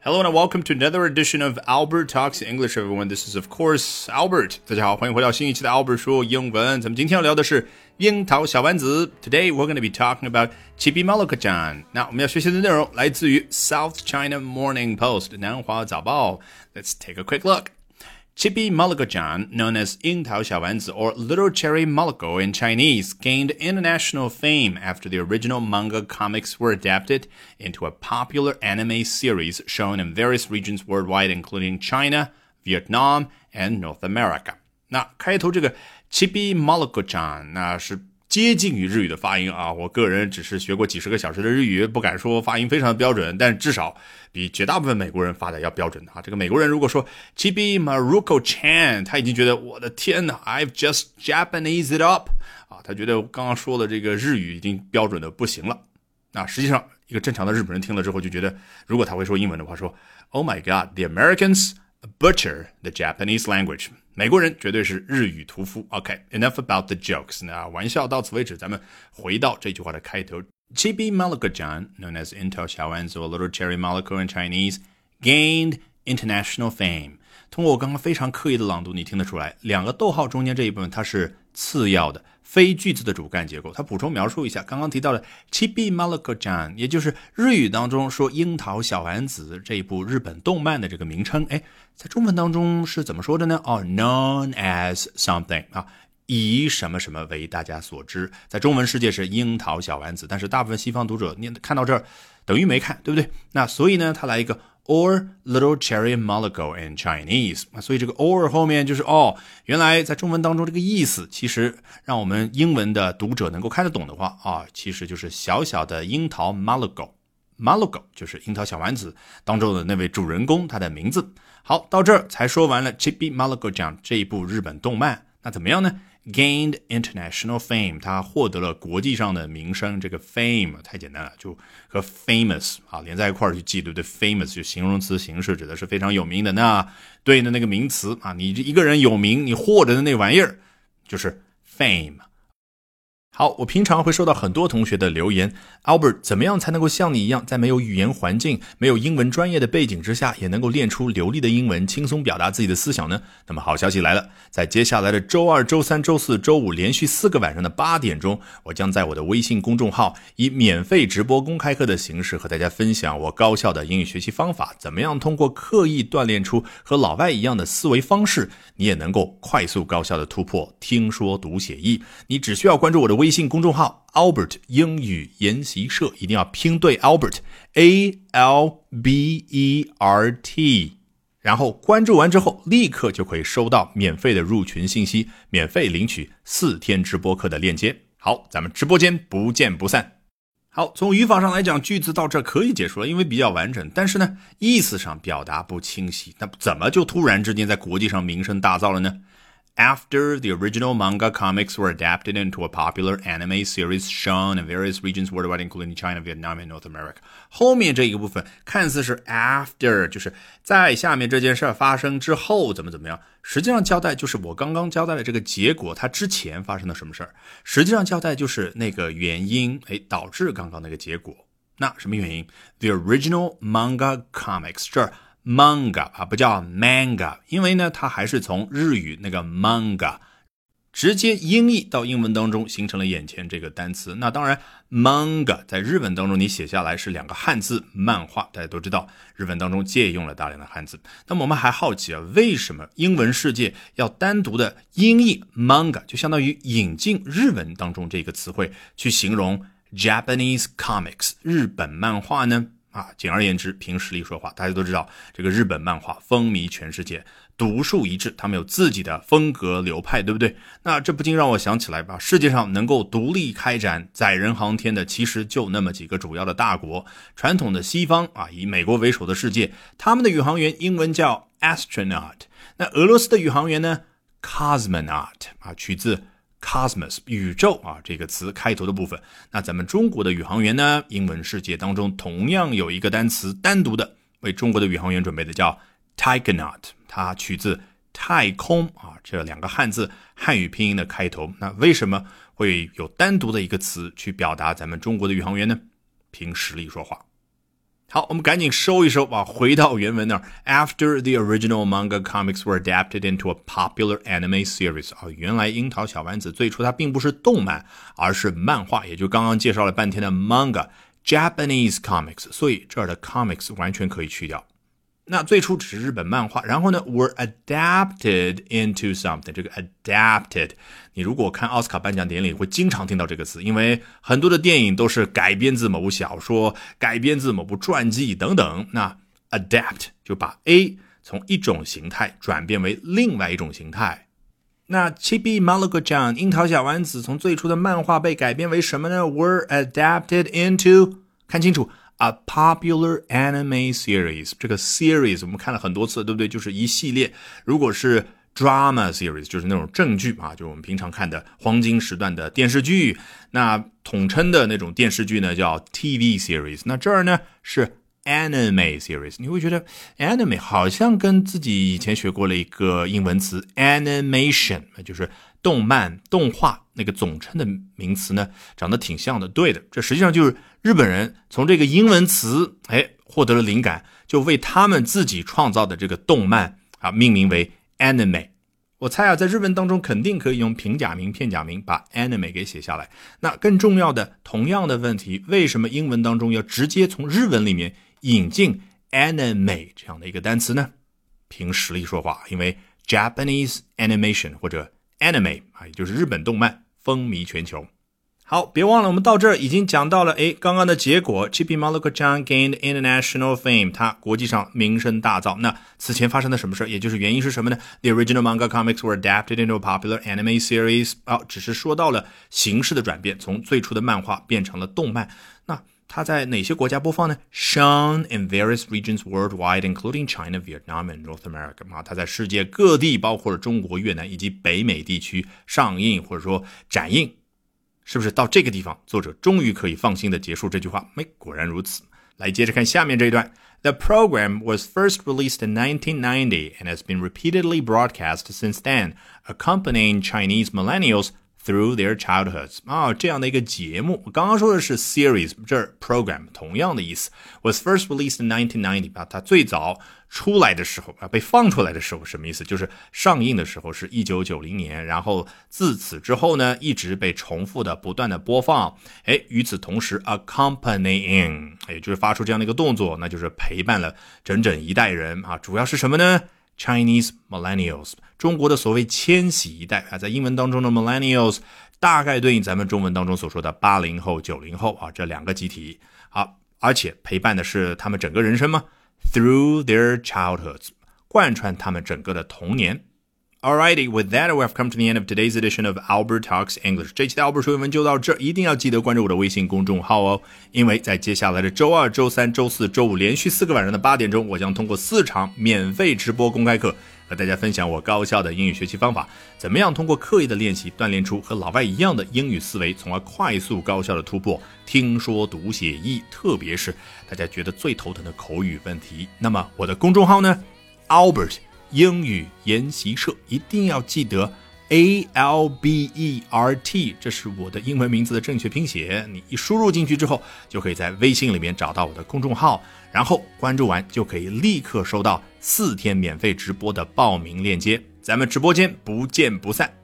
Hello and welcome to another edition of Albert Talks English, everyone. This is, of course, Albert. 大家好，欢迎回到新一期的 Albert 说英文。咱们今天要聊的是樱桃小丸子。Today we're going to be talking about Chibi Malaka-chan. 那我们要学习的内容来自于 South China Morning Post 南华早报。Let's take a quick look. Chibi Malako-chan, known as Ying Tao Xiaowanzi or Little Cherry Malako in Chinese, gained international fame after the original manga comics were adapted into a popular anime series shown in various regions worldwide, including China, Vietnam, and North America. 那开头这个 Chibi Malako-chan，那是 接近于日语的发音啊，我个人只是学过几十个小时的日语，不敢说发音非常的标准，但至少比绝大部分美国人发的要标准啊。这个美国人如果说 Chibi Maruko Chan，他已经觉得我的天呐，I've just Japanese it up 啊，他觉得刚刚说的这个日语已经标准的不行了。那实际上，一个正常的日本人听了之后就觉得，如果他会说英文的话，说 Oh my God，the Americans butcher the Japanese language。美国人绝对是日语屠夫。OK，enough、okay, about the jokes。那玩笑到此为止，咱们回到这句话的开头。Chibi Malako-chan, known as Intel Xiaowanzi or Little Cherry Malako in Chinese, gained international fame. 通过我刚刚非常刻意的朗读，你听得出来，两个逗号中间这一部分它是次要的， 非句子的主干结构。它补充描述一下刚刚提到的 Chibi Malako-chan，也就是日语当中说樱桃小丸子这一部日本动漫的这个名称。哎，在中文当中是怎么说的呢？哦，known as something 啊，以什么什么为大家所知。在中文世界是樱桃小丸子，但是大部分西方读者念看到这儿等于没看，对不对？那所以呢，他来一个。Or little cherry Malako in Chinese，所以这个 or 后面就是哦，原来在中文当中这个意思，其实让我们英文的读者能够看得懂的话啊，其实就是小小的樱桃 malago，malago 就是樱桃小丸子当中的那位主人公，他的名字。好，到这儿才说完了 Chibi Malago 讲这一部日本动漫，那怎么样呢？？gained international fame，他获得了国际上的名声。这个 fame 太简单了，就和 famous 啊连在一块儿去记，对不对？famous 就形容词形式，指的是非常有名的。那对应的那个名词啊，你一个人有名，你获得的那玩意儿就是 fame。好，我平常会收到很多同学的留言，Albert，怎么样才能够像你一样，在没有语言环境、没有英文专业的背景之下，也能够练出流利的英文，轻松表达自己的思想呢？那么好消息来了，在接下来的周二、周三、周四周五连续四个晚上的八点钟，我将在我的微信公众号以免费直播公开课的形式和大家分享我高效的英语学习方法，怎么样通过刻意锻炼出和老外一样的思维方式，你也能够快速高效的突破听说读写译。你只需要关注我的微。微信公众号 Albert 英语研习社一定要拼对 Albert A L B E R T，然后关注完之后，立刻就可以收到免费的入群信息，免费领取四天直播课的链接。好，咱们直播间不见不散。好，从语法上来讲，句子到这可以结束了，因为比较完整。但是呢，意思上表达不清晰。那怎么就突然之间在国际上名声大噪了呢？after the original manga comics were adapted into a popular anime series shown in various regions worldwide, including China, Vietnam, and North America。后面这一个部分看似是 after，就是在下面这件事儿发生之后怎么怎么样，实际上交代就是我刚刚交代的这个结果，它之前发生了什么事儿，实际上交代就是那个原因，哎，导致刚刚那个结果。那什么原因？The original manga comics 这儿。Manga 啊，不叫 manga，因为呢，它还是从日语那个 manga 直接音译到英文当中，形成了眼前这个单词。那当然，manga 在日文当中你写下来是两个汉字漫画，大家都知道，日文当中借用了大量的汉字。那么我们还好奇啊，为什么英文世界要单独的音译 manga，就相当于引进日文当中这个词汇去形容 Japanese comics 日本漫画呢？啊，简而言之，凭实力说话。大家都知道，这个日本漫画风靡全世界，独树一帜，他们有自己的风格流派，对不对？那这不禁让我想起来吧，世界上能够独立开展载人航天的，其实就那么几个主要的大国。传统的西方啊，以美国为首的世界，他们的宇航员英文叫 astronaut。那俄罗斯的宇航员呢，cosmonaut 啊，取自。Cosmos 宇宙啊，这个词开头的部分。那咱们中国的宇航员呢？英文世界当中同样有一个单词单独的为中国的宇航员准备的，叫 taikonaut，它取自太空啊这两个汉字汉语拼音的开头。那为什么会有单独的一个词去表达咱们中国的宇航员呢？凭实力说话。好，我们赶紧收一收啊，回到原文那儿。After the original manga comics were adapted into a popular anime series，啊，原来樱桃小丸子最初它并不是动漫，而是漫画，也就刚刚介绍了半天的 manga Japanese comics，所以这儿的 comics 完全可以去掉。那最初只是日本漫画，然后呢，were adapted into something。这个 adapted，你如果看奥斯卡颁奖典礼，会经常听到这个词，因为很多的电影都是改编自某部小说、改编自某部传记等等。那 adapt 就把 A 从一种形态转变为另外一种形态。那 Chibi m a l a g o j a n 樱桃小丸子从最初的漫画被改编为什么呢？were adapted into，看清楚。A popular anime series，这个 series 我们看了很多次，对不对？就是一系列。如果是 drama series，就是那种正剧啊，就是我们平常看的黄金时段的电视剧。那统称的那种电视剧呢，叫 TV series。那这儿呢是 anime series。你会觉得 anime 好像跟自己以前学过了一个英文词 animation，就是。动漫、动画那个总称的名词呢，长得挺像的。对的，这实际上就是日本人从这个英文词哎获得了灵感，就为他们自己创造的这个动漫啊命名为 anime。我猜啊，在日文当中肯定可以用平假名、片假名把 anime 给写下来。那更重要的，同样的问题，为什么英文当中要直接从日文里面引进 anime 这样的一个单词呢？凭实力说话，因为 Japanese animation 或者 Anime 啊，也就是日本动漫风靡全球。好，别忘了，我们到这儿已经讲到了，哎，刚刚的结果，Chibi Maruko-chan gained international fame，他国际上名声大噪。那此前发生的什么事儿？也就是原因是什么呢？The original manga comics were adapted into a popular anime series。啊，只是说到了形式的转变，从最初的漫画变成了动漫。那它在哪些国家播放呢？Shown in various regions worldwide, including China, Vietnam, and North America。啊，它在世界各地，包括了中国、越南以及北美地区上映或者说展映。是不是到这个地方，作者终于可以放心的结束这句话？哎，果然如此。来，接着看下面这一段。The program was first released in 1990 and has been repeatedly broadcast since then, accompanying Chinese millennials Through their childhoods 啊，这样的一个节目，我刚刚说的是 series，这儿 program 同样的意思。Was first released in 1990啊，它最早出来的时候啊，被放出来的时候什么意思？就是上映的时候是一九九零年，然后自此之后呢，一直被重复的不断的播放。哎，与此同时，accompanying 也就是发出这样的一个动作，那就是陪伴了整整一代人啊。主要是什么呢？Chinese millennials，中国的所谓千禧一代啊，在英文当中的 millennials 大概对应咱们中文当中所说的八零后、九零后啊这两个集体。好，而且陪伴的是他们整个人生吗？Through their childhoods，贯穿他们整个的童年。Alrighty, with that, we have come to the end of today's edition of Albert Talks English. 这期的 Albert 说英文就到这，一定要记得关注我的微信公众号哦，因为在接下来的周二、周三、周四周五连续四个晚上的八点钟，我将通过四场免费直播公开课，和大家分享我高效的英语学习方法，怎么样通过刻意的练习锻炼出和老外一样的英语思维，从而快速高效的突破听说读写译，特别是大家觉得最头疼的口语问题。那么我的公众号呢，Albert。英语研习社一定要记得 A L B E R T，这是我的英文名字的正确拼写。你一输入进去之后，就可以在微信里面找到我的公众号，然后关注完就可以立刻收到四天免费直播的报名链接。咱们直播间不见不散。